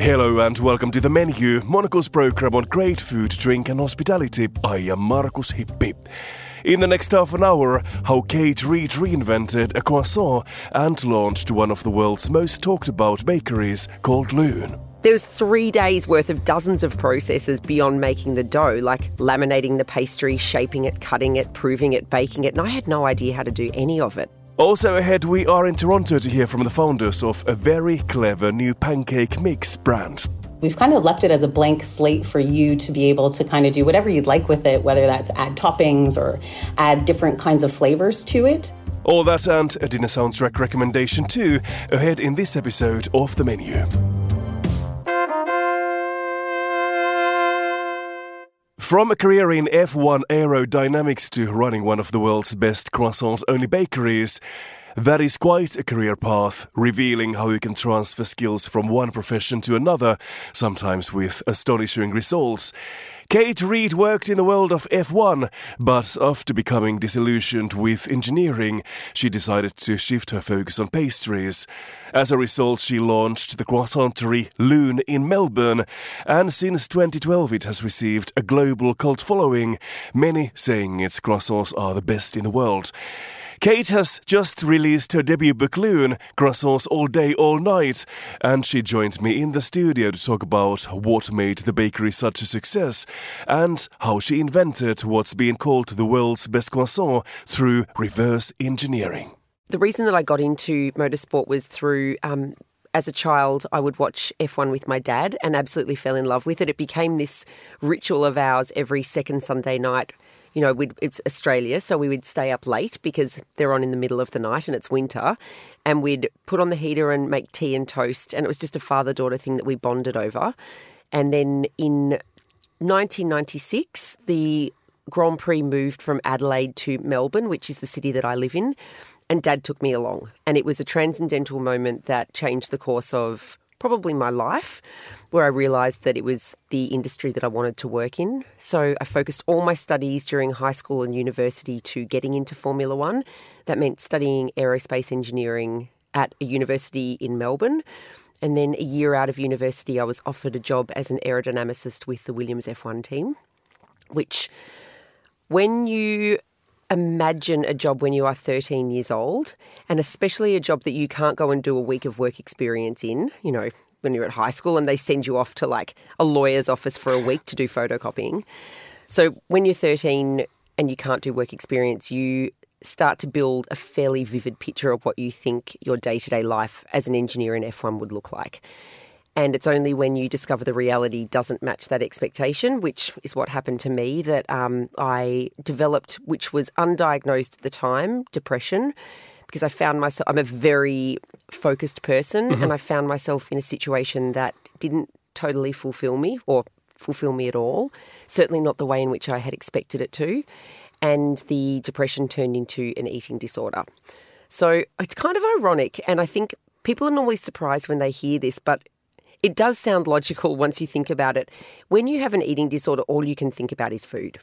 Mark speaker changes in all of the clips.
Speaker 1: Hello and welcome to the menu, Monocle's program on great food, drink, and hospitality. I am Markus Hippi. In the next half an hour, how Kate Reid reinvented a croissant and launched one of the world's most talked about bakeries called Lune.
Speaker 2: There was three days worth of dozens of processes beyond making the dough, like laminating the pastry, shaping it, cutting it, proving it, baking it, and I had no idea how to do any of it.
Speaker 1: Also ahead, we are in Toronto to hear from the founders of a very clever new pancake mix brand.
Speaker 3: We've kind of left it as a blank slate for you to be able to kind of do whatever you'd like with it, whether that's add toppings or add different kinds of flavors to it.
Speaker 1: All that and a dinner soundtrack recommendation too, ahead in this episode of The Menu. From a career in F1 aerodynamics to running one of the world's best croissant only bakeries, that is quite a career path, revealing how you can transfer skills from one profession to another, sometimes with astonishing results. Kate Reid worked in the world of F1, but after becoming disillusioned with engineering, she decided to shift her focus on pastries. As a result, she launched the croissanterie Lune in Melbourne, and since 2012 it has received a global cult following, many saying its croissants are the best in the world. Kate has just released her debut book Lune, Croissants All Day All Night, and she joined me in the studio to talk about what made the bakery such a success and how she invented what's being called the world's best croissant through reverse engineering.
Speaker 2: The reason that I got into motorsport was through um, as a child, I would watch F1 with my dad and absolutely fell in love with it. It became this ritual of ours every second Sunday night you know, it's Australia, so we would stay up late because they're on in the middle of the night and it's winter. And we'd put on the heater and make tea and toast. And it was just a father daughter thing that we bonded over. And then in 1996, the Grand Prix moved from Adelaide to Melbourne, which is the city that I live in. And dad took me along. And it was a transcendental moment that changed the course of probably my life, where I realised that it was the industry that I wanted to work in. So I focused all my studies during high school and university to getting into Formula One. That meant studying aerospace engineering at a university in Melbourne. And then a year out of university, I was offered a job as an aerodynamicist with the Williams F1 team, which, when you imagine a job when you are 13 years old, and especially a job that you can't go and do a week of work experience in, you know, when you're at high school and they send you off to like a lawyer's office for a week to do photocopying. So when you're 13 and you can't do work experience, you start to build a fairly vivid picture of what you think your day to day life as an engineer in F1 would look like. And it's only when you discover the reality doesn't match that expectation, which is what happened to me, that um, I developed, which was undiagnosed at the time, depression, because I found myself, I'm a very focused person, mm-hmm. and I found myself in a situation that didn't totally fulfill me or fulfill me at all, certainly not the way in which I had expected it to. And the depression turned into an eating disorder. So it's kind of ironic, and I think people are normally surprised when they hear this, but it does sound logical once you think about it. When you have an eating disorder, all you can think about is food.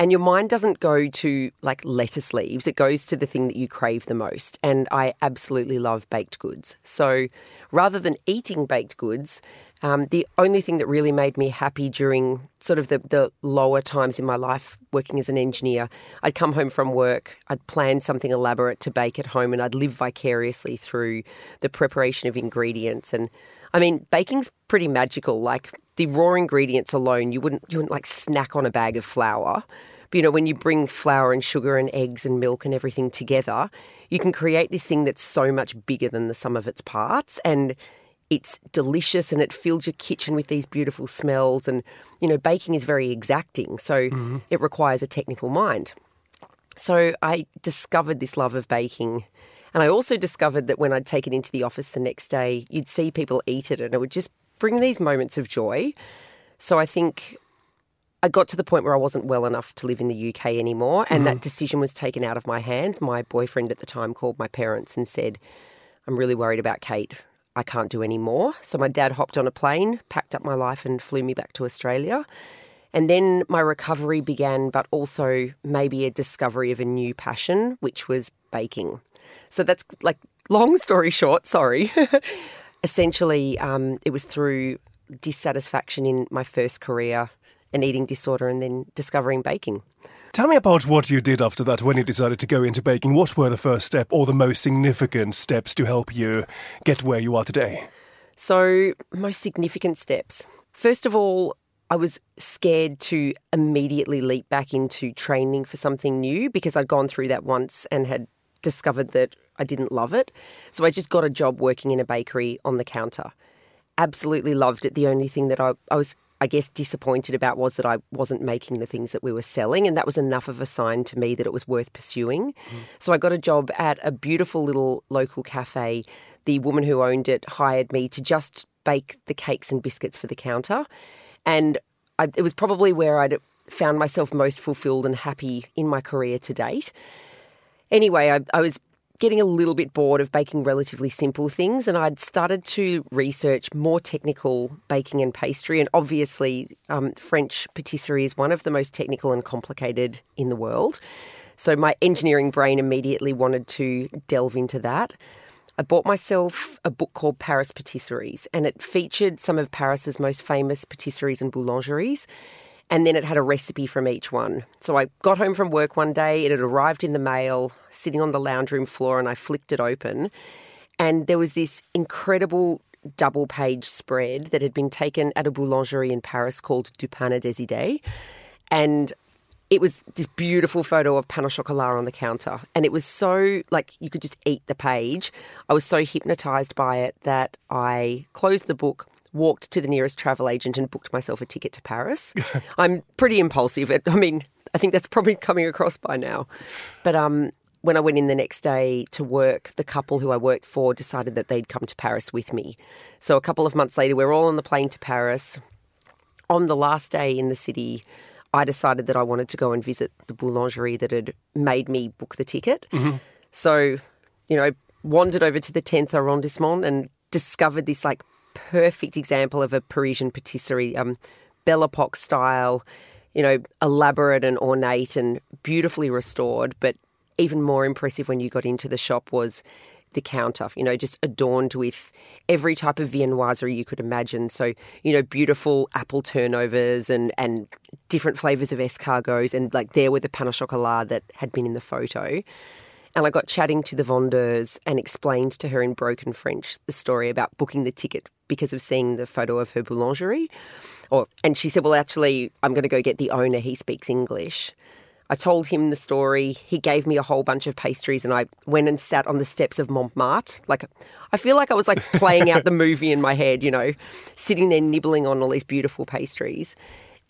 Speaker 2: And your mind doesn't go to like lettuce leaves, it goes to the thing that you crave the most. And I absolutely love baked goods. So rather than eating baked goods, um, the only thing that really made me happy during sort of the, the lower times in my life working as an engineer, I'd come home from work, I'd plan something elaborate to bake at home, and I'd live vicariously through the preparation of ingredients and I mean, baking's pretty magical. Like the raw ingredients alone, you wouldn't you wouldn't like snack on a bag of flour. But you know, when you bring flour and sugar and eggs and milk and everything together, you can create this thing that's so much bigger than the sum of its parts. And it's delicious and it fills your kitchen with these beautiful smells. And, you know, baking is very exacting. So mm-hmm. it requires a technical mind. So I discovered this love of baking and I also discovered that when I'd take it into the office the next day, you'd see people eat it and it would just bring these moments of joy. So I think I got to the point where I wasn't well enough to live in the UK anymore. And mm-hmm. that decision was taken out of my hands. My boyfriend at the time called my parents and said, I'm really worried about Kate. I can't do any more. So my dad hopped on a plane, packed up my life, and flew me back to Australia. And then my recovery began, but also maybe a discovery of a new passion, which was baking. So that's like long story short, sorry. Essentially, um, it was through dissatisfaction in my first career, an eating disorder, and then discovering baking.
Speaker 1: Tell me about what you did after that when you decided to go into baking. What were the first step or the most significant steps to help you get where you are today?
Speaker 2: So, most significant steps. First of all, I was scared to immediately leap back into training for something new because I'd gone through that once and had discovered that I didn't love it. So I just got a job working in a bakery on the counter. Absolutely loved it. The only thing that I, I was, I guess, disappointed about was that I wasn't making the things that we were selling. And that was enough of a sign to me that it was worth pursuing. Mm. So I got a job at a beautiful little local cafe. The woman who owned it hired me to just bake the cakes and biscuits for the counter. And I, it was probably where I'd found myself most fulfilled and happy in my career to date. Anyway, I, I was getting a little bit bored of baking relatively simple things, and I'd started to research more technical baking and pastry. And obviously, um, French patisserie is one of the most technical and complicated in the world. So my engineering brain immediately wanted to delve into that. I bought myself a book called Paris Patisseries, and it featured some of Paris's most famous patisseries and boulangeries. And then it had a recipe from each one. So I got home from work one day, it had arrived in the mail, sitting on the lounge room floor, and I flicked it open. And there was this incredible double page spread that had been taken at a boulangerie in Paris called Du Pain des Idées. And it was this beautiful photo of pain au chocolat on the counter. And it was so, like, you could just eat the page. I was so hypnotized by it that I closed the book, walked to the nearest travel agent, and booked myself a ticket to Paris. I'm pretty impulsive. I mean, I think that's probably coming across by now. But um, when I went in the next day to work, the couple who I worked for decided that they'd come to Paris with me. So a couple of months later, we we're all on the plane to Paris. On the last day in the city, I decided that I wanted to go and visit the boulangerie that had made me book the ticket. Mm-hmm. So, you know, wandered over to the 10th arrondissement and discovered this like perfect example of a Parisian patisserie, um, Belle Epoque style, you know, elaborate and ornate and beautifully restored. But even more impressive when you got into the shop was the counter, you know, just adorned with every type of viennoiserie you could imagine. So, you know, beautiful apple turnovers and, and different flavours of escargots. And like there were the pain au chocolat that had been in the photo. And I got chatting to the vendeuse and explained to her in broken French the story about booking the ticket because of seeing the photo of her boulangerie. Or, and she said, Well, actually, I'm going to go get the owner. He speaks English. I told him the story. He gave me a whole bunch of pastries, and I went and sat on the steps of Montmartre. Like, I feel like I was like playing out the movie in my head, you know, sitting there nibbling on all these beautiful pastries.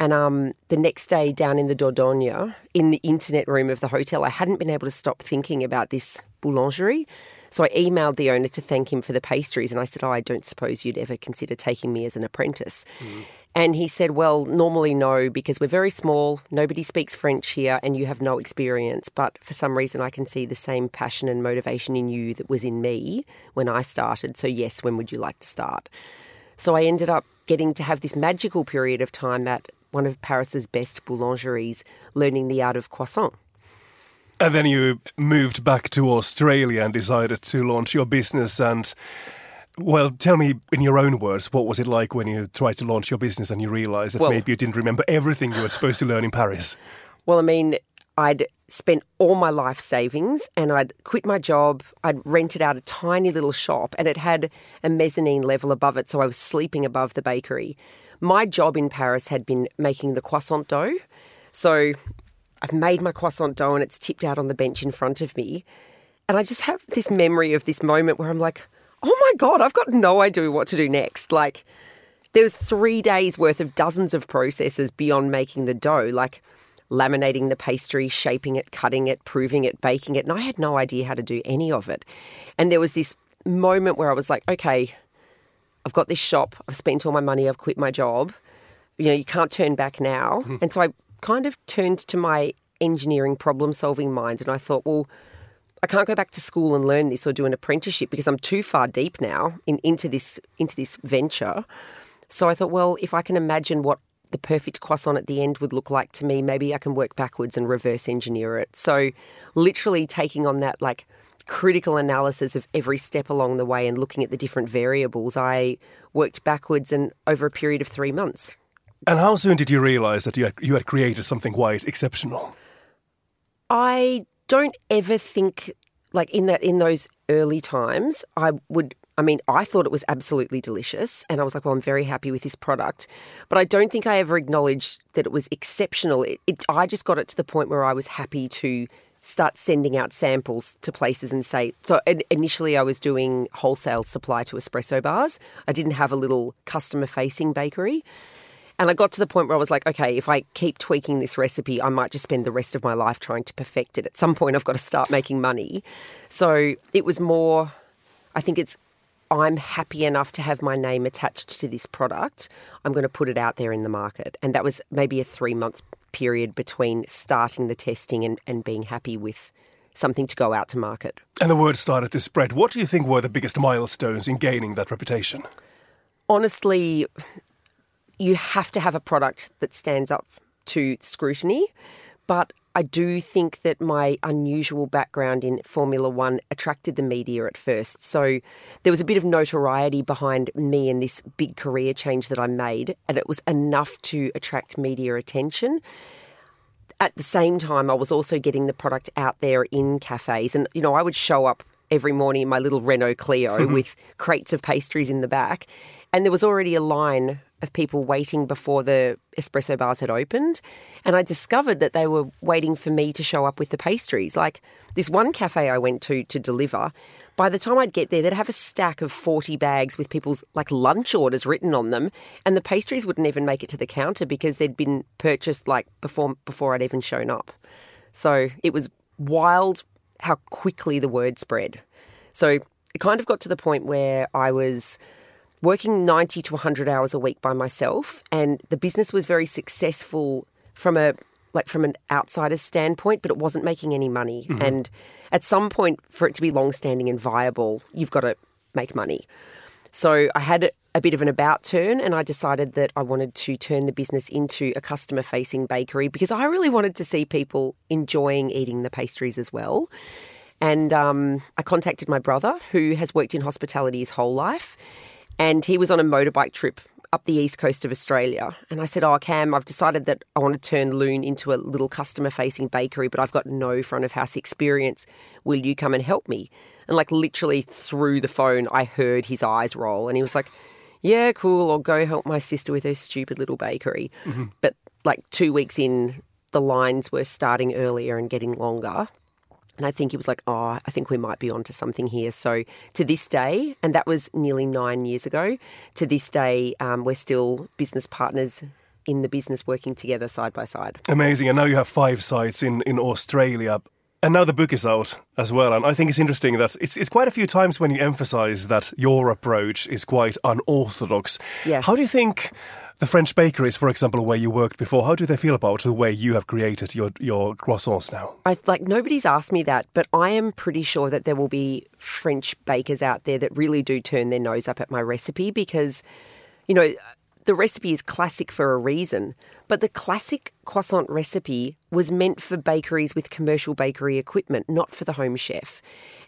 Speaker 2: And um, the next day, down in the Dordogne, in the internet room of the hotel, I hadn't been able to stop thinking about this boulangerie. So I emailed the owner to thank him for the pastries, and I said, "Oh, I don't suppose you'd ever consider taking me as an apprentice." Mm. And he said, Well, normally no, because we're very small, nobody speaks French here, and you have no experience. But for some reason, I can see the same passion and motivation in you that was in me when I started. So, yes, when would you like to start? So I ended up getting to have this magical period of time at one of Paris's best boulangeries, learning the art of croissant.
Speaker 1: And then you moved back to Australia and decided to launch your business and well, tell me in your own words, what was it like when you tried to launch your business and you realized that well, maybe you didn't remember everything you were supposed to learn in Paris?
Speaker 2: Well, I mean, I'd spent all my life savings and I'd quit my job. I'd rented out a tiny little shop and it had a mezzanine level above it, so I was sleeping above the bakery. My job in Paris had been making the croissant dough. So I've made my croissant dough and it's tipped out on the bench in front of me. And I just have this memory of this moment where I'm like, oh my God, I've got no idea what to do next. Like, there was three days worth of dozens of processes beyond making the dough, like laminating the pastry, shaping it, cutting it, proving it, baking it. And I had no idea how to do any of it. And there was this moment where I was like, okay, I've got this shop, I've spent all my money, I've quit my job. You know, you can't turn back now. Mm-hmm. And so I kind of turned to my engineering problem solving mind and I thought, well, I can't go back to school and learn this or do an apprenticeship because I'm too far deep now in, into this into this venture. So I thought, well, if I can imagine what the perfect croissant at the end would look like to me, maybe I can work backwards and reverse engineer it. So literally taking on that like critical analysis of every step along the way and looking at the different variables, I worked backwards and over a period of three months.
Speaker 1: And how soon did you realize that you had, you had created something quite exceptional?
Speaker 2: I don't ever think like in that in those early times I would I mean, I thought it was absolutely delicious, and I was like, well, I'm very happy with this product. But I don't think I ever acknowledged that it was exceptional. It, it, I just got it to the point where I was happy to start sending out samples to places and say, so initially I was doing wholesale supply to espresso bars. I didn't have a little customer facing bakery. And I got to the point where I was like, okay, if I keep tweaking this recipe, I might just spend the rest of my life trying to perfect it. At some point, I've got to start making money. So it was more, I think it's, I'm happy enough to have my name attached to this product. I'm going to put it out there in the market. And that was maybe a three month period between starting the testing and, and being happy with something to go out to market.
Speaker 1: And the word started to spread. What do you think were the biggest milestones in gaining that reputation?
Speaker 2: Honestly, you have to have a product that stands up to scrutiny. But I do think that my unusual background in Formula One attracted the media at first. So there was a bit of notoriety behind me and this big career change that I made, and it was enough to attract media attention. At the same time, I was also getting the product out there in cafes. And, you know, I would show up every morning in my little Renault Clio with crates of pastries in the back. And there was already a line of people waiting before the espresso bars had opened. And I discovered that they were waiting for me to show up with the pastries. Like this one cafe I went to to deliver, by the time I'd get there, they'd have a stack of 40 bags with people's like lunch orders written on them. And the pastries wouldn't even make it to the counter because they'd been purchased like before, before I'd even shown up. So it was wild how quickly the word spread. So it kind of got to the point where I was working 90 to 100 hours a week by myself and the business was very successful from a like from an outsider's standpoint but it wasn't making any money. Mm-hmm. and at some point for it to be long-standing and viable you've got to make money. So i had a bit of an about turn and i decided that i wanted to turn the business into a customer facing bakery because i really wanted to see people enjoying eating the pastries as well. And um, i contacted my brother who has worked in hospitality his whole life and he was on a motorbike trip up the east coast of Australia. And I said, Oh, Cam, I've decided that I want to turn Lune into a little customer facing bakery, but I've got no front of house experience. Will you come and help me? And like literally through the phone, I heard his eyes roll and he was like, Yeah, cool. I'll go help my sister with her stupid little bakery. Mm-hmm. But like two weeks in, the lines were starting earlier and getting longer. And I think he was like, oh, I think we might be onto something here. So to this day, and that was nearly nine years ago, to this day, um, we're still business partners in the business working together side by side.
Speaker 1: Amazing. And now you have five sites in, in Australia. And now the book is out as well. And I think it's interesting that it's, it's quite a few times when you emphasize that your approach is quite unorthodox.
Speaker 2: Yeah.
Speaker 1: How do you think the French bakeries, for example, where you worked before, how do they feel about the way you have created your, your croissants now?
Speaker 2: I like nobody's asked me that, but I am pretty sure that there will be French bakers out there that really do turn their nose up at my recipe because, you know, the recipe is classic for a reason. But the classic croissant recipe was meant for bakeries with commercial bakery equipment, not for the home chef.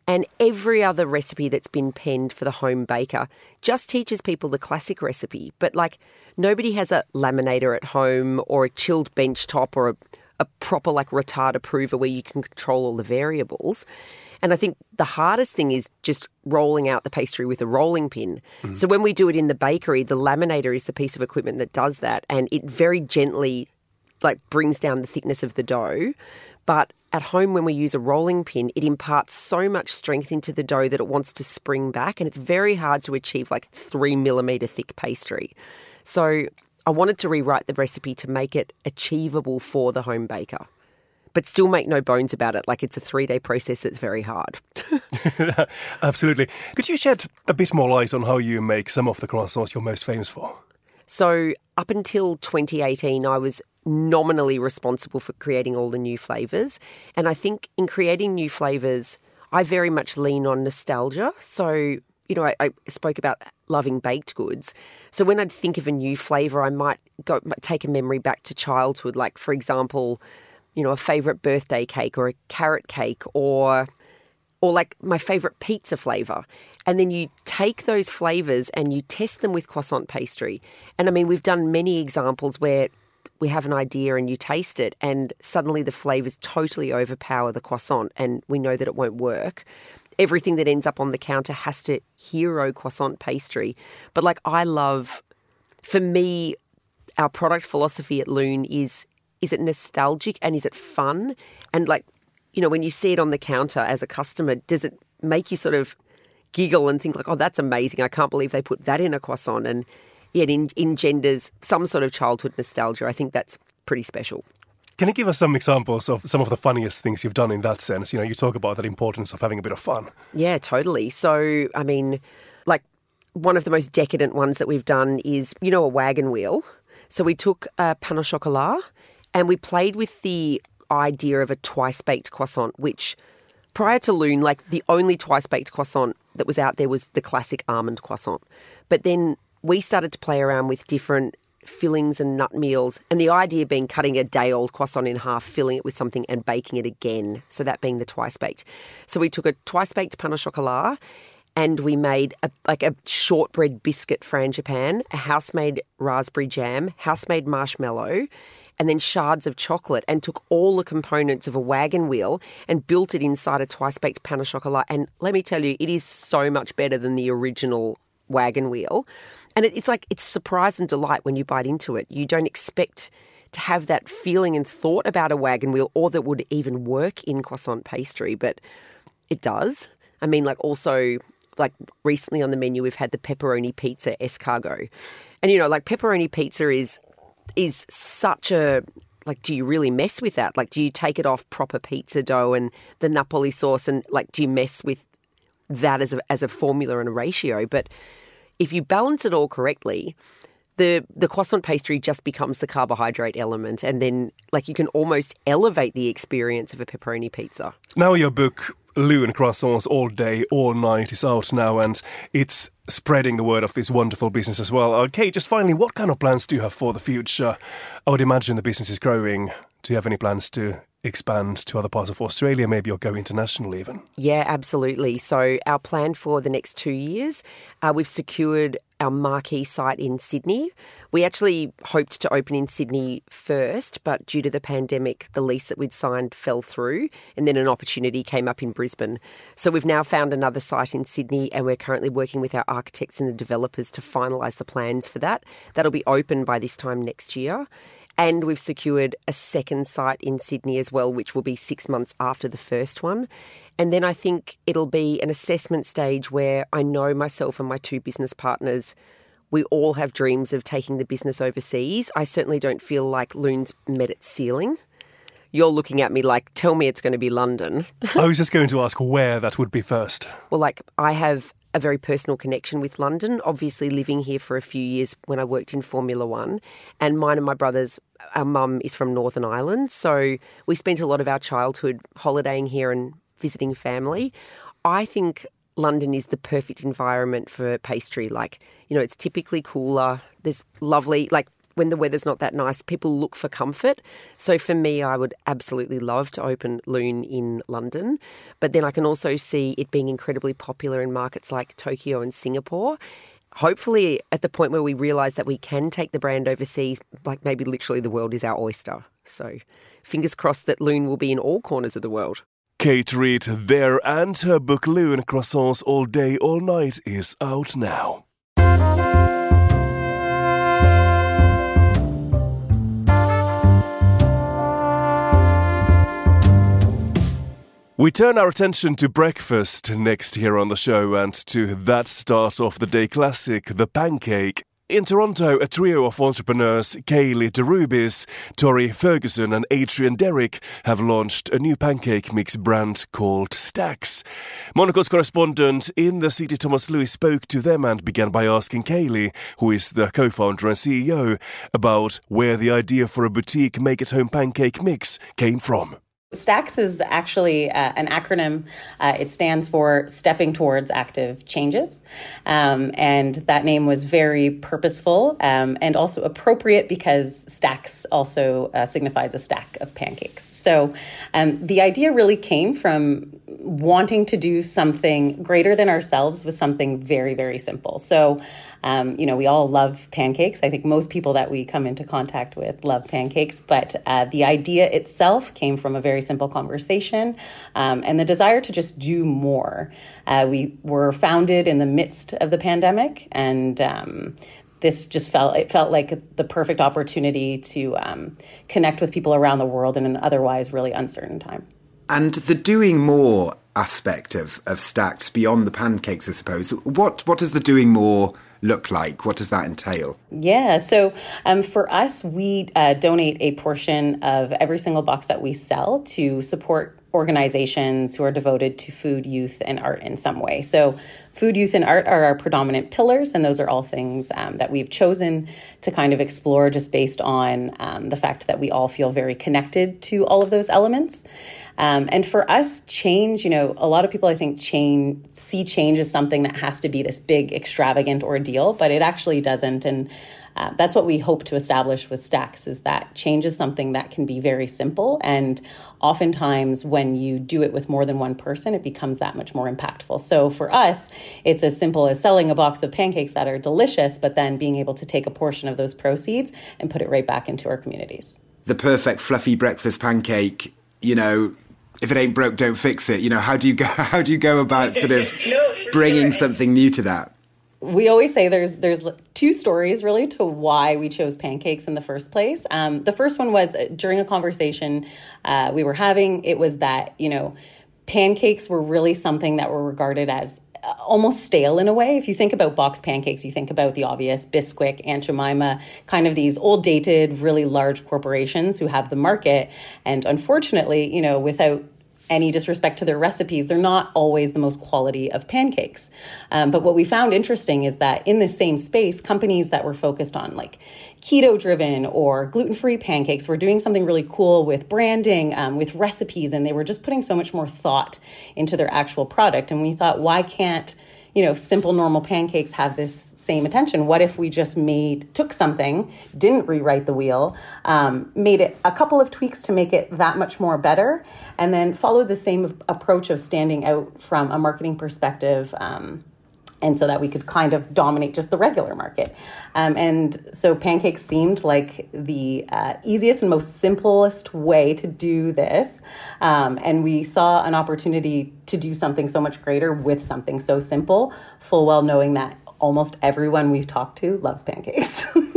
Speaker 2: And every other recipe that's been penned for the home baker just teaches people the classic recipe. But like nobody has a laminator at home or a chilled bench top or a, a proper like retarder prover where you can control all the variables. And I think the hardest thing is just rolling out the pastry with a rolling pin. Mm. So when we do it in the bakery, the laminator is the piece of equipment that does that and it very gently like brings down the thickness of the dough. But at home, when we use a rolling pin, it imparts so much strength into the dough that it wants to spring back, and it's very hard to achieve like three millimeter thick pastry. So I wanted to rewrite the recipe to make it achievable for the home baker. But still make no bones about it. Like it's a three day process that's very hard.
Speaker 1: Absolutely. Could you shed a bit more light on how you make some of the croissants you're most famous for?
Speaker 2: So, up until 2018, I was nominally responsible for creating all the new flavours. And I think in creating new flavours, I very much lean on nostalgia. So, you know, I, I, spoke about loving baked goods. So when I'd think of a new flavour, I might go take a memory back to childhood. Like, for example, you know, a favourite birthday cake or a carrot cake or or like my favorite pizza flavor. And then you take those flavors and you test them with croissant pastry. And I mean, we've done many examples where we have an idea and you taste it, and suddenly the flavors totally overpower the croissant, and we know that it won't work. Everything that ends up on the counter has to hero croissant pastry. But like, I love, for me, our product philosophy at Lune is is it nostalgic and is it fun? And like, you know, when you see it on the counter as a customer, does it make you sort of giggle and think like, oh, that's amazing. I can't believe they put that in a croissant. And yet in, engenders some sort of childhood nostalgia. I think that's pretty special.
Speaker 1: Can you give us some examples of some of the funniest things you've done in that sense? You know, you talk about that importance of having a bit of fun.
Speaker 2: Yeah, totally. So, I mean, like one of the most decadent ones that we've done is, you know, a wagon wheel. So we took a pain au chocolat and we played with the idea of a twice baked croissant, which prior to Lune, like the only twice baked croissant that was out there was the classic almond croissant. But then we started to play around with different fillings and nut meals. And the idea being cutting a day old croissant in half, filling it with something, and baking it again. So that being the twice baked. So we took a twice baked pain au chocolat and we made a, like a shortbread biscuit frangipane, a house made raspberry jam, house made marshmallow, and then shards of chocolate and took all the components of a wagon wheel and built it inside a twice baked pain au chocolat. And let me tell you, it is so much better than the original wagon wheel. And it's like it's surprise and delight when you bite into it. You don't expect to have that feeling and thought about a wagon wheel or that would even work in croissant pastry, but it does. I mean, like also, like recently on the menu, we've had the pepperoni pizza escargot. And you know, like pepperoni pizza is is such a like do you really mess with that? Like do you take it off proper pizza dough and the Napoli sauce and like do you mess with that as a as a formula and a ratio? But if you balance it all correctly, the the croissant pastry just becomes the carbohydrate element, and then like you can almost elevate the experience of a pepperoni pizza.
Speaker 1: Now your book Lune Croissants All Day, All Night is out now, and it's spreading the word of this wonderful business as well. Okay, just finally, what kind of plans do you have for the future? I would imagine the business is growing. Do you have any plans to expand to other parts of Australia, maybe, or go international even?
Speaker 2: Yeah, absolutely. So, our plan for the next two years, uh, we've secured our marquee site in Sydney. We actually hoped to open in Sydney first, but due to the pandemic, the lease that we'd signed fell through, and then an opportunity came up in Brisbane. So we've now found another site in Sydney, and we're currently working with our architects and the developers to finalise the plans for that. That'll be open by this time next year. And we've secured a second site in Sydney as well, which will be six months after the first one. And then I think it'll be an assessment stage where I know myself and my two business partners, we all have dreams of taking the business overseas. I certainly don't feel like Lune's met its ceiling. You're looking at me like, tell me it's going to be London.
Speaker 1: I was just going to ask where that would be first.
Speaker 2: Well, like, I have a very personal connection with London. Obviously, living here for a few years when I worked in Formula One, and mine and my brother's, our mum is from Northern Ireland, so we spent a lot of our childhood holidaying here and visiting family. I think London is the perfect environment for pastry. Like, you know, it's typically cooler. There's lovely, like, when the weather's not that nice, people look for comfort. So for me, I would absolutely love to open Lune in London. But then I can also see it being incredibly popular in markets like Tokyo and Singapore. Hopefully, at the point where we realise that we can take the brand overseas, like maybe literally the world is our oyster. So fingers crossed that Lune will be in all corners of the world.
Speaker 1: Kate Reid there, and her book Lune Croissants All Day, All Night is out now. We turn our attention to breakfast next here on the show and to that start of the day classic, the pancake. In Toronto, a trio of entrepreneurs, Kaylee DeRubis, Tori Ferguson, and Adrian Derrick, have launched a new pancake mix brand called Stacks. Monocle's correspondent in the city, Thomas Lewis, spoke to them and began by asking Kaylee, who is the co founder and CEO, about where the idea for a boutique make at home pancake mix came from.
Speaker 3: STACKS is actually uh, an acronym. Uh, it stands for Stepping Towards Active Changes. Um, and that name was very purposeful um, and also appropriate because stacks also uh, signifies a stack of pancakes. So um, the idea really came from wanting to do something greater than ourselves with something very, very simple. So, um, you know, we all love pancakes. I think most people that we come into contact with love pancakes, but uh, the idea itself came from a very simple conversation um, and the desire to just do more. Uh, we were founded in the midst of the pandemic, and um, this just felt it felt like the perfect opportunity to um, connect with people around the world in an otherwise really uncertain time.
Speaker 4: And the doing more aspect of, of Stacks beyond the pancakes, I suppose. What what does the doing more look like? What does that entail?
Speaker 3: Yeah, so um, for us, we uh, donate a portion of every single box that we sell to support organizations who are devoted to food, youth, and art in some way. So, food, youth, and art are our predominant pillars, and those are all things um, that we've chosen to kind of explore just based on um, the fact that we all feel very connected to all of those elements. Um, and for us, change, you know, a lot of people I think change see change as something that has to be this big, extravagant ordeal, but it actually doesn't. And uh, that's what we hope to establish with Stacks is that change is something that can be very simple. And oftentimes, when you do it with more than one person, it becomes that much more impactful. So for us, it's as simple as selling a box of pancakes that are delicious, but then being able to take a portion of those proceeds and put it right back into our communities.
Speaker 4: The perfect fluffy breakfast pancake, you know, if it ain't broke, don't fix it. You know, how do you go? How do you go about sort of no, bringing sure. something new to that?
Speaker 3: We always say there's there's two stories really to why we chose pancakes in the first place. Um, the first one was uh, during a conversation uh, we were having. It was that you know pancakes were really something that were regarded as uh, almost stale in a way. If you think about box pancakes, you think about the obvious Bisquick, Aunt Jemima, kind of these old dated, really large corporations who have the market. And unfortunately, you know, without any disrespect to their recipes, they're not always the most quality of pancakes. Um, but what we found interesting is that in this same space, companies that were focused on like keto driven or gluten free pancakes were doing something really cool with branding, um, with recipes, and they were just putting so much more thought into their actual product. And we thought, why can't you know, simple normal pancakes have this same attention. What if we just made, took something, didn't rewrite the wheel, um, made it a couple of tweaks to make it that much more better, and then followed the same approach of standing out from a marketing perspective um, and so that we could kind of dominate just the regular market. Um, and so pancakes seemed like the uh, easiest and most simplest way to do this. Um, and we saw an opportunity to do something so much greater with something so simple, full well knowing that almost everyone we've talked to loves pancakes.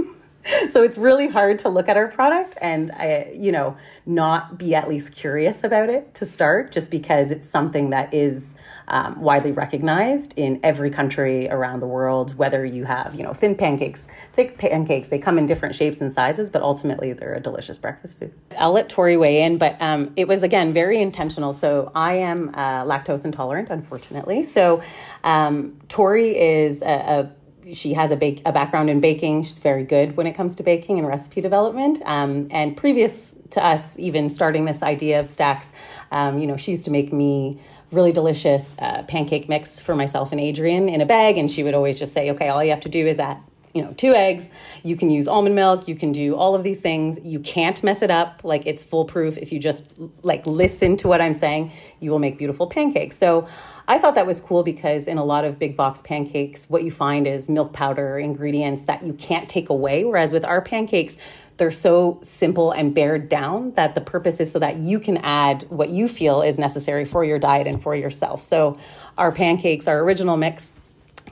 Speaker 3: so it's really hard to look at our product and uh, you know not be at least curious about it to start just because it's something that is um, widely recognized in every country around the world whether you have you know thin pancakes thick pancakes they come in different shapes and sizes but ultimately they're a delicious breakfast food. I'll let tori weigh in but um, it was again very intentional. So i am uh, lactose intolerant unfortunately. So um, tori is a, a she has a bake a background in baking. She's very good when it comes to baking and recipe development. Um, and previous to us even starting this idea of stacks, um, you know, she used to make me really delicious uh, pancake mix for myself and Adrian in a bag, and she would always just say, "Okay, all you have to do is add." You know, two eggs. You can use almond milk. You can do all of these things. You can't mess it up. Like it's foolproof. If you just like listen to what I'm saying, you will make beautiful pancakes. So I thought that was cool because in a lot of big box pancakes, what you find is milk powder ingredients that you can't take away. Whereas with our pancakes, they're so simple and bared down that the purpose is so that you can add what you feel is necessary for your diet and for yourself. So our pancakes, our original mix,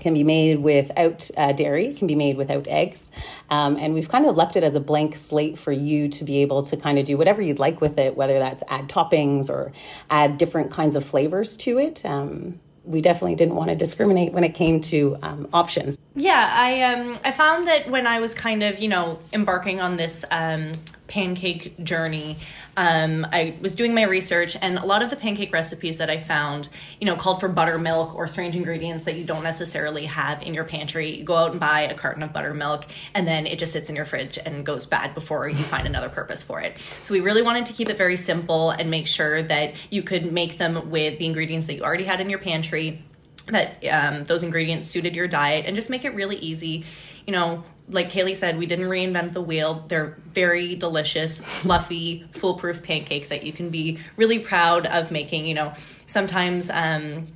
Speaker 3: can be made without uh, dairy, can be made without eggs. Um, and we've kind of left it as a blank slate for you to be able to kind of do whatever you'd like with it, whether that's add toppings or add different kinds of flavors to it. Um, we definitely didn't want to discriminate when it came to um, options.
Speaker 5: Yeah, I um, I found that when I was kind of you know embarking on this um, pancake journey, um, I was doing my research, and a lot of the pancake recipes that I found, you know, called for buttermilk or strange ingredients that you don't necessarily have in your pantry. You go out and buy a carton of buttermilk, and then it just sits in your fridge and goes bad before you find another purpose for it. So we really wanted to keep it very simple and make sure that you could make them with the ingredients that you already had in your pantry that um, those ingredients suited your diet and just make it really easy you know like Kaylee said, we didn't reinvent the wheel. They're very delicious, fluffy, foolproof pancakes that you can be really proud of making. You know, sometimes um,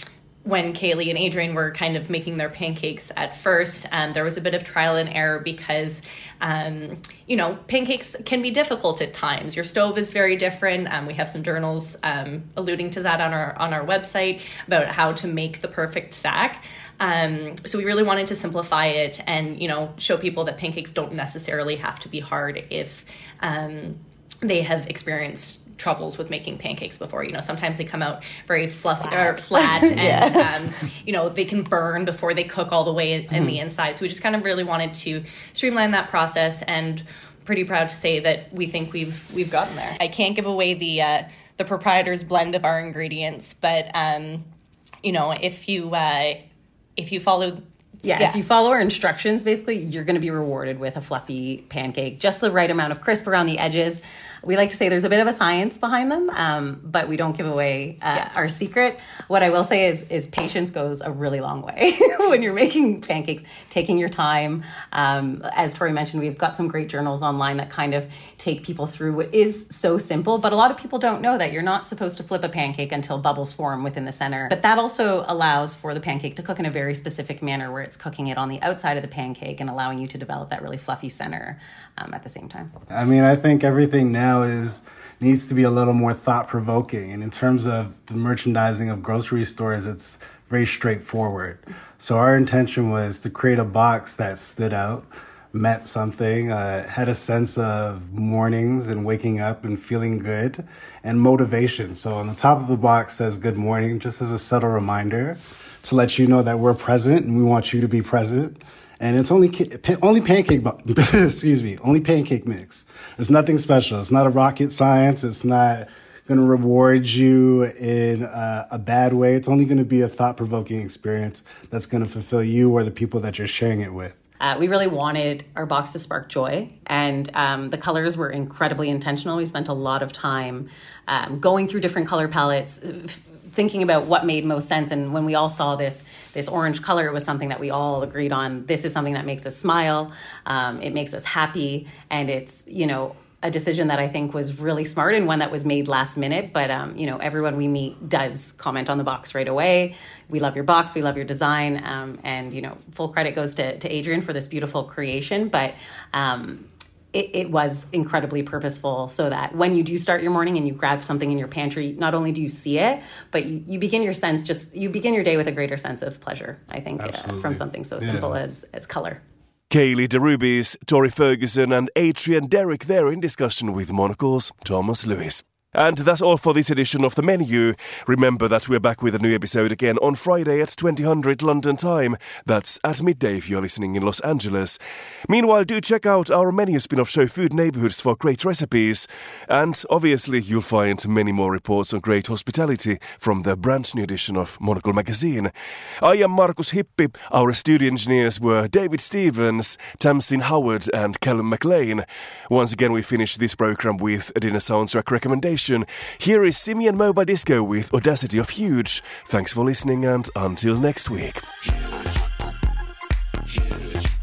Speaker 5: when Kaylee and Adrian were kind of making their pancakes at first, um, there was a bit of trial and error because, um, you know, pancakes can be difficult at times. Your stove is very different. Um, we have some journals um, alluding to that on our on our website about how to make the perfect stack. Um, so we really wanted to simplify it and you know show people that pancakes don't necessarily have to be hard if um, they have experienced troubles with making pancakes before. You know, sometimes they come out very fluffy flat. or flat, and yeah. um, you know they can burn before they cook all the way in, mm-hmm. the inside. So we just kind of really wanted to streamline that process, and pretty proud to say that we think we've we've gotten there. I can't give away the uh, the proprietor's blend of our ingredients, but um, you know if you uh, if you follow
Speaker 3: yeah, yeah, if you follow our instructions, basically, you're going to be rewarded with a fluffy pancake, just the right amount of crisp around the edges, we like to say there's a bit of a science behind them, um, but we don't give away uh, yeah. our secret. What I will say is, is patience goes a really long way when you're making pancakes, taking your time. Um, as Tori mentioned, we've got some great journals online that kind of take people through what is so simple, but a lot of people don't know that you're not supposed to flip a pancake until bubbles form within the center. But that also allows for the pancake to cook in a very specific manner where it's cooking it on the outside of the pancake and allowing you to develop that really fluffy center um, at the same time.
Speaker 6: I mean, I think everything now is needs to be a little more thought provoking. And in terms of the merchandising of grocery stores, it's very straightforward. So our intention was to create a box that stood out, meant something, uh, had a sense of mornings and waking up and feeling good, and motivation. So on the top of the box says "Good morning," just as a subtle reminder to let you know that we're present and we want you to be present and it's only only pancake excuse me only pancake mix. It's nothing special. It's not a rocket science. It's not going to reward you in a, a bad way. It's only going to be a thought-provoking experience that's going to fulfill you or the people that you're sharing it with.
Speaker 3: Uh, we really wanted our box to spark joy, and um, the colors were incredibly intentional. We spent a lot of time um, going through different color palettes, thinking about what made most sense and when we all saw this this orange color it was something that we all agreed on this is something that makes us smile um, it makes us happy and it's you know a decision that I think was really smart and one that was made last minute. But um, you know, everyone we meet does comment on the box right away. We love your box, we love your design, um, and you know, full credit goes to to Adrian for this beautiful creation. But um, it, it, was incredibly purposeful so that when you do start your morning and you grab something in your pantry, not only do you see it, but you, you begin your sense just you begin your day with a greater sense of pleasure. I think uh, from something so simple yeah. as as color.
Speaker 1: Kaylee DeRubies, Tori Ferguson, and Adrian Derrick there in discussion with Monocle's Thomas Lewis. And that's all for this edition of The Menu. Remember that we're back with a new episode again on Friday at 2000 London time. That's at midday if you're listening in Los Angeles. Meanwhile, do check out our menu spin-off show Food Neighborhoods for great recipes. And obviously, you'll find many more reports on great hospitality from the brand new edition of Monocle magazine. I am Markus Hippi. Our studio engineers were David Stevens, Tamsin Howard, and Callum McLean. Once again, we finish this program with a dinner soundtrack recommendation here is Simian Mobile Disco with Audacity of Huge. Thanks for listening and until next week. Huge. Huge.